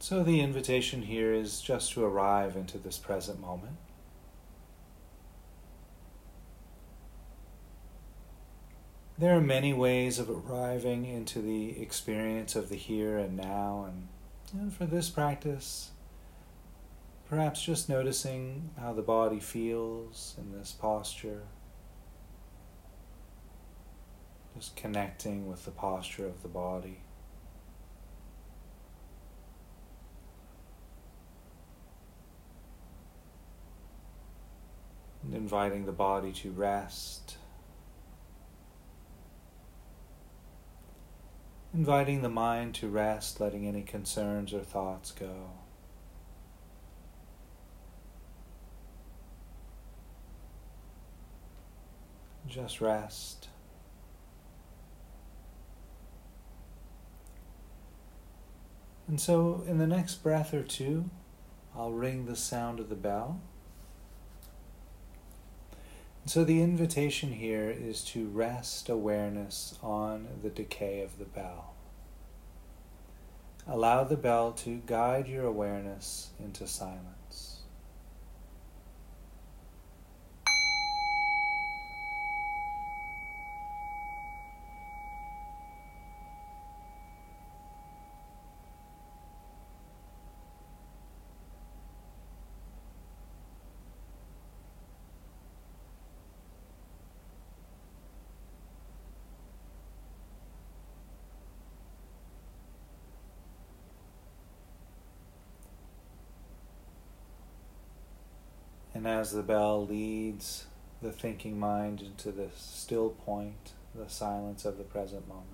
So the invitation here is just to arrive into this present moment. There are many ways of arriving into the experience of the here and now, and, and for this practice, perhaps just noticing how the body feels in this posture, just connecting with the posture of the body. And inviting the body to rest. Inviting the mind to rest, letting any concerns or thoughts go. Just rest. And so, in the next breath or two, I'll ring the sound of the bell. So, the invitation here is to rest awareness on the decay of the bell. Allow the bell to guide your awareness into silence. And as the bell leads the thinking mind into the still point, the silence of the present moment,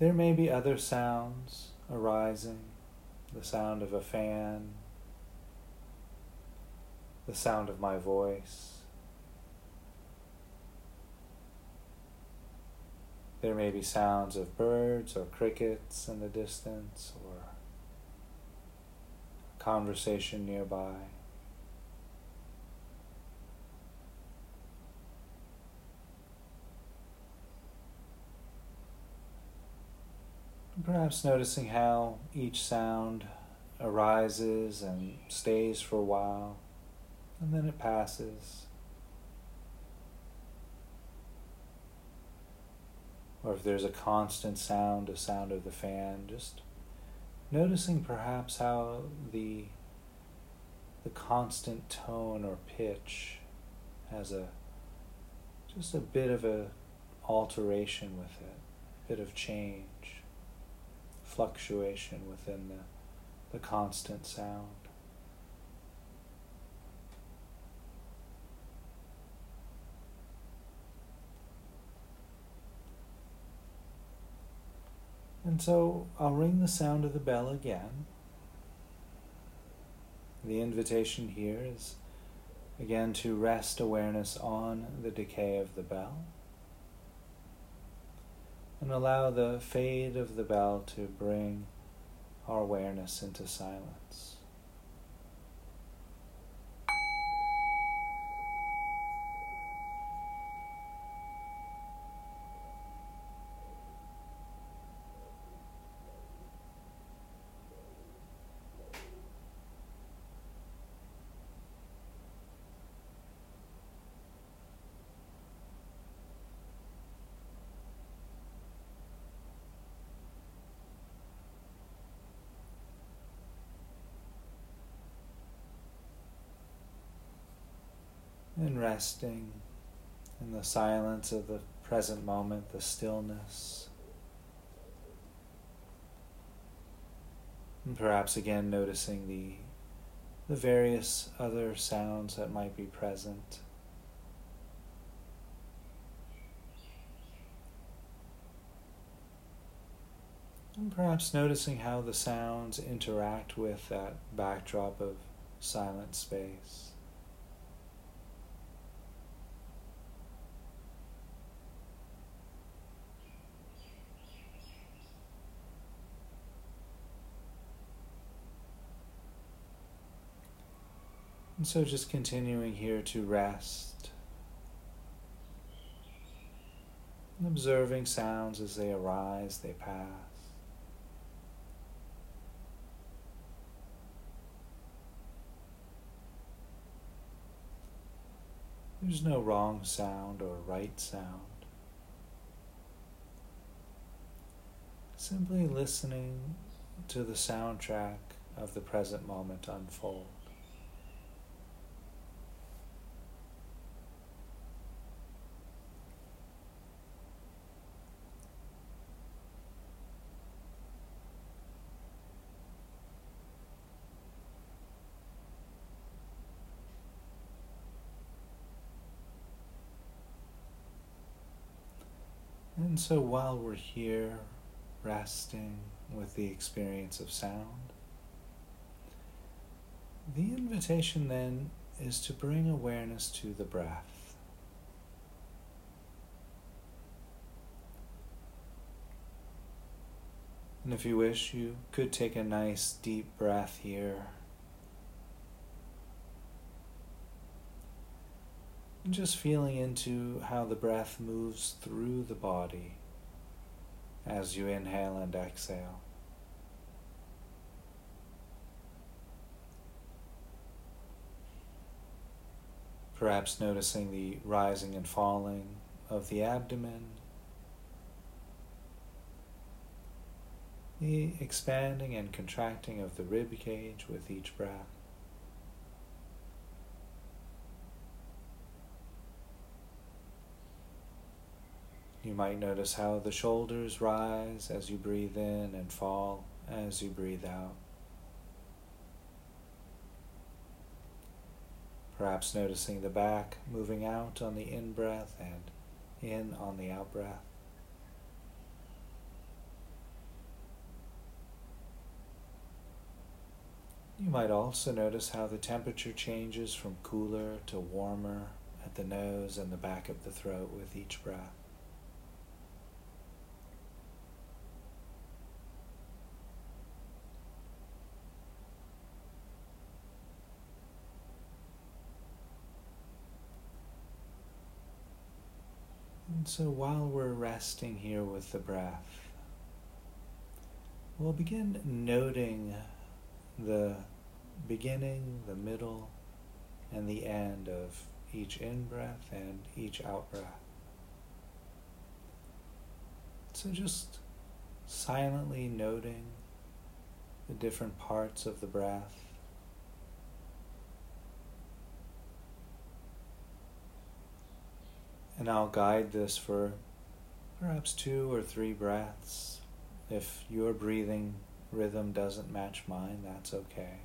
there may be other sounds arising. The sound of a fan, the sound of my voice. There may be sounds of birds or crickets in the distance or conversation nearby. Perhaps noticing how each sound arises and stays for a while, and then it passes. Or if there's a constant sound, a sound of the fan, just Noticing perhaps how the the constant tone or pitch has a just a bit of a alteration with it, a bit of change, fluctuation within the, the constant sound. So I'll ring the sound of the bell again. The invitation here is again to rest awareness on the decay of the bell and allow the fade of the bell to bring our awareness into silence. And resting in the silence of the present moment, the stillness. And perhaps again noticing the, the various other sounds that might be present. And perhaps noticing how the sounds interact with that backdrop of silent space. And so just continuing here to rest and observing sounds as they arise, they pass. There's no wrong sound or right sound. Simply listening to the soundtrack of the present moment unfold. And so while we're here resting with the experience of sound, the invitation then is to bring awareness to the breath. And if you wish, you could take a nice deep breath here. Just feeling into how the breath moves through the body as you inhale and exhale. Perhaps noticing the rising and falling of the abdomen, the expanding and contracting of the rib cage with each breath. You might notice how the shoulders rise as you breathe in and fall as you breathe out. Perhaps noticing the back moving out on the in breath and in on the out breath. You might also notice how the temperature changes from cooler to warmer at the nose and the back of the throat with each breath. And so while we're resting here with the breath, we'll begin noting the beginning, the middle, and the end of each in breath and each out breath. So just silently noting the different parts of the breath And I'll guide this for perhaps two or three breaths. If your breathing rhythm doesn't match mine, that's okay.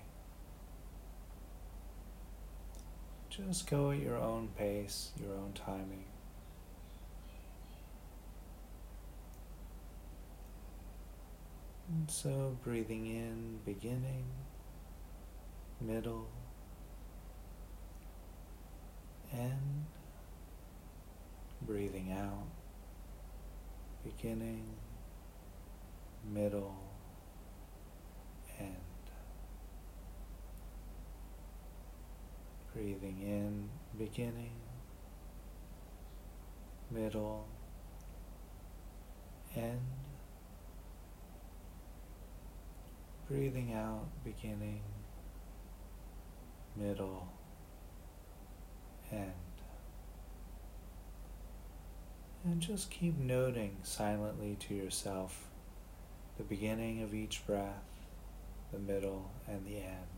Just go at your own pace, your own timing. And so breathing in, beginning, middle, end breathing out, beginning, middle, end. Breathing in, beginning, middle, end. Breathing out, beginning, middle, end. And just keep noting silently to yourself the beginning of each breath, the middle, and the end.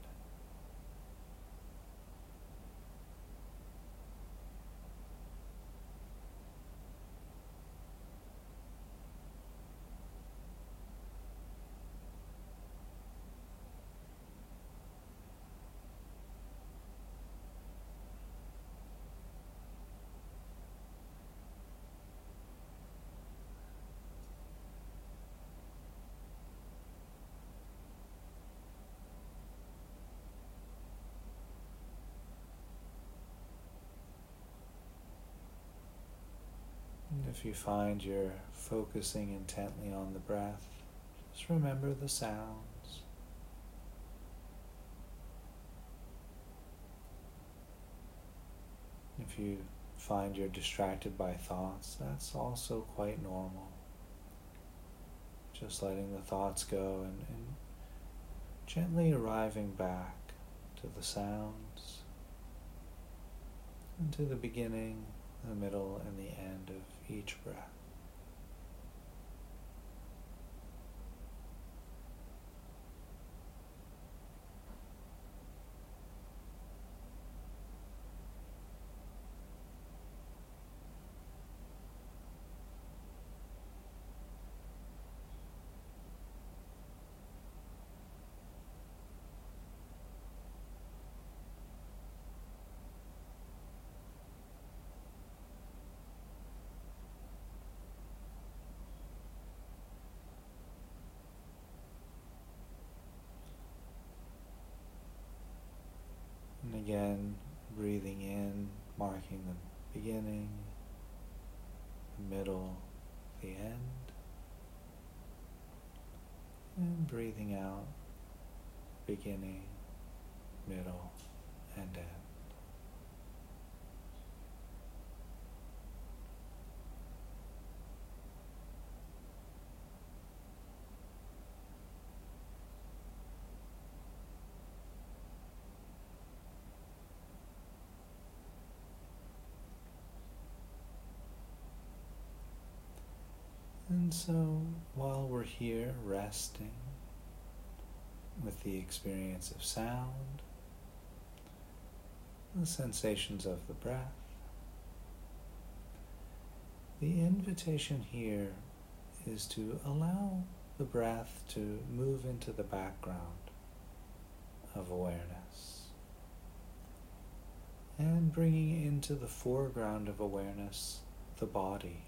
If you find you're focusing intently on the breath, just remember the sounds. If you find you're distracted by thoughts, that's also quite normal. Just letting the thoughts go and, and gently arriving back to the sounds and to the beginning, the middle, and the end of each breath. Again, breathing in, marking the beginning, the middle, the end. And breathing out, beginning, middle, and end. And so while we're here resting with the experience of sound, the sensations of the breath, the invitation here is to allow the breath to move into the background of awareness and bringing into the foreground of awareness the body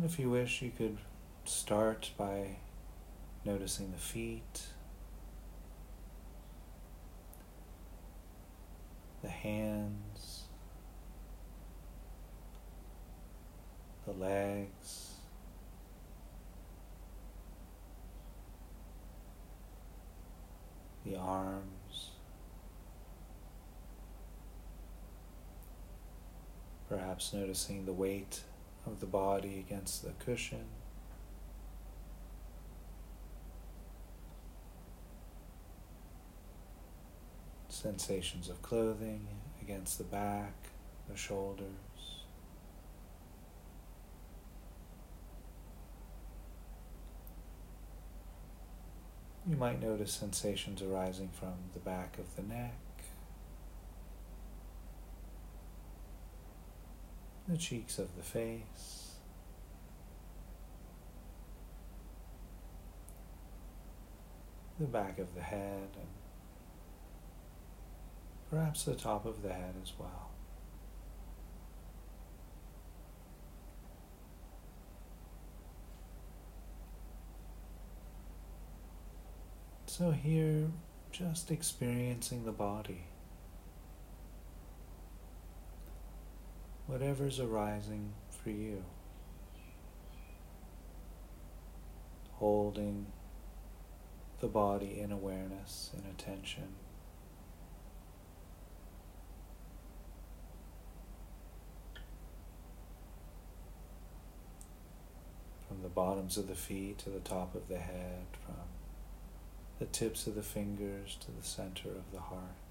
And if you wish, you could start by noticing the feet, the hands, the legs, the arms, perhaps noticing the weight of the body against the cushion. Sensations of clothing against the back, the shoulders. You might notice sensations arising from the back of the neck, the cheeks of the face. The back of the head and perhaps the top of the head as well. So, here, just experiencing the body. Whatever's arising for you. Holding the body in awareness, and attention. From the bottoms of the feet to the top of the head, from the tips of the fingers to the center of the heart.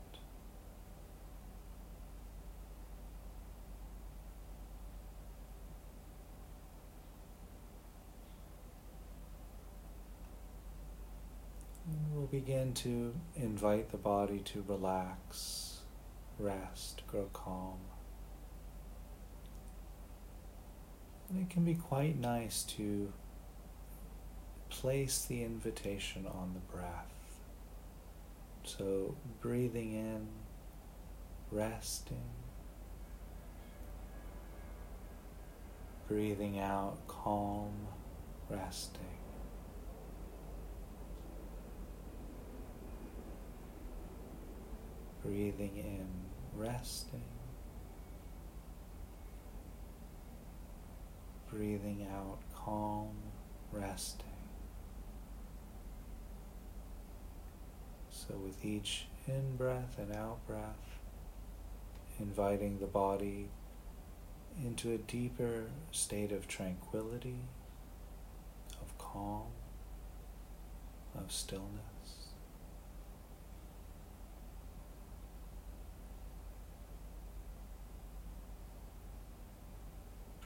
Begin to invite the body to relax, rest, grow calm. And it can be quite nice to place the invitation on the breath. So, breathing in, resting, breathing out, calm, resting. Breathing in, resting, breathing out, calm, resting. So, with each in breath and out breath, inviting the body into a deeper state of tranquility, of calm, of stillness.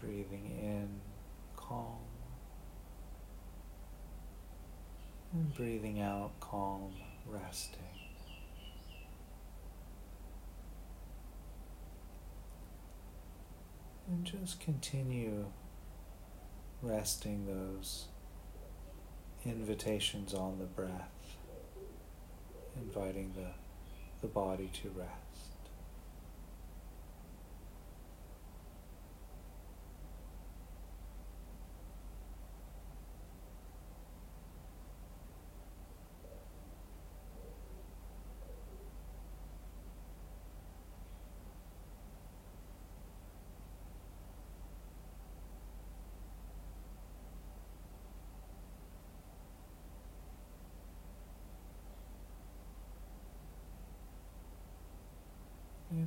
Breathing in calm and breathing out calm, resting. And just continue resting those invitations on the breath, inviting the, the body to rest.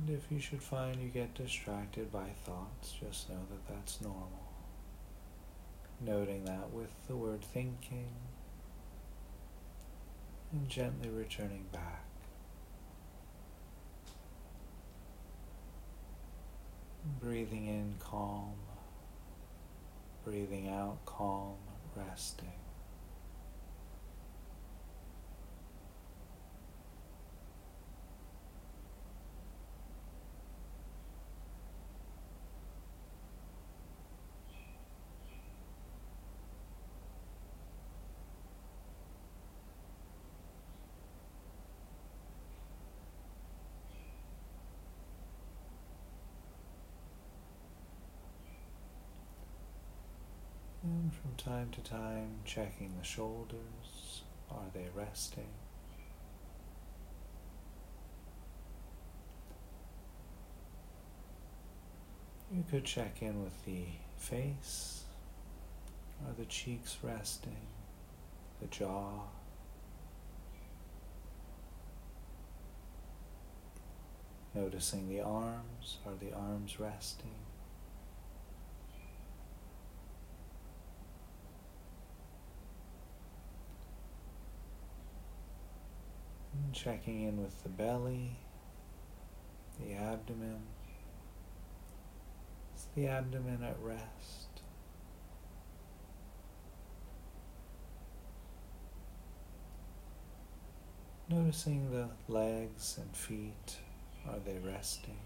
And if you should find you get distracted by thoughts, just know that that's normal. Noting that with the word thinking and gently returning back. Breathing in calm, breathing out calm, resting. And from time to time, checking the shoulders. Are they resting? You could check in with the face. Are the cheeks resting? The jaw? Noticing the arms. Are the arms resting? Checking in with the belly, the abdomen. Is the abdomen at rest? Noticing the legs and feet, are they resting?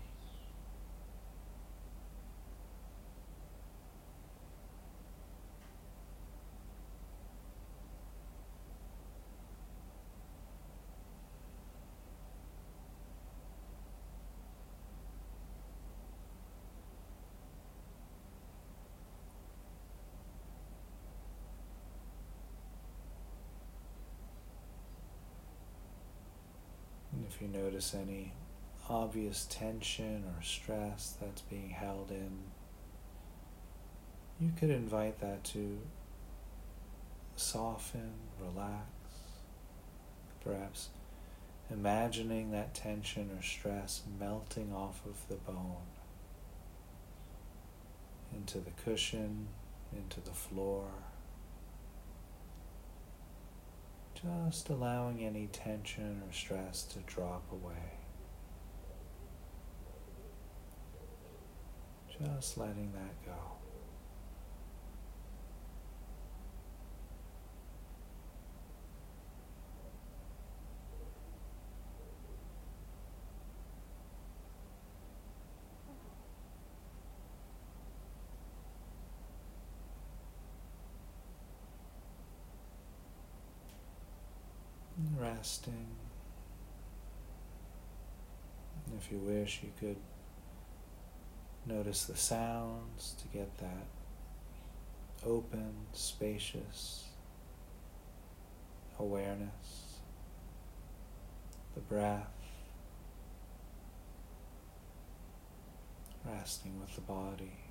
If you notice any obvious tension or stress that's being held in, you could invite that to soften, relax, perhaps imagining that tension or stress melting off of the bone into the cushion, into the floor. Just allowing any tension or stress to drop away. Just letting that go. Resting. If you wish, you could notice the sounds to get that open, spacious awareness, the breath, resting with the body.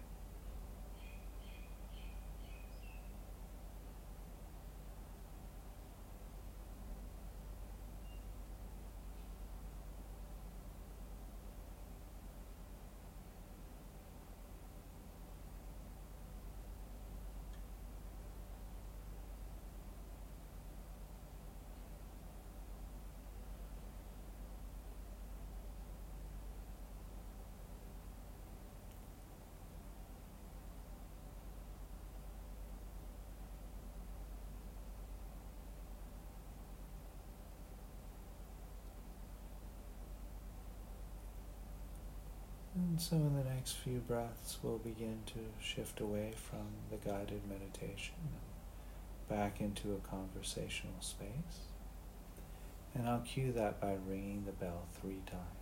So, in the next few breaths, we'll begin to shift away from the guided meditation back into a conversational space. And I'll cue that by ringing the bell three times.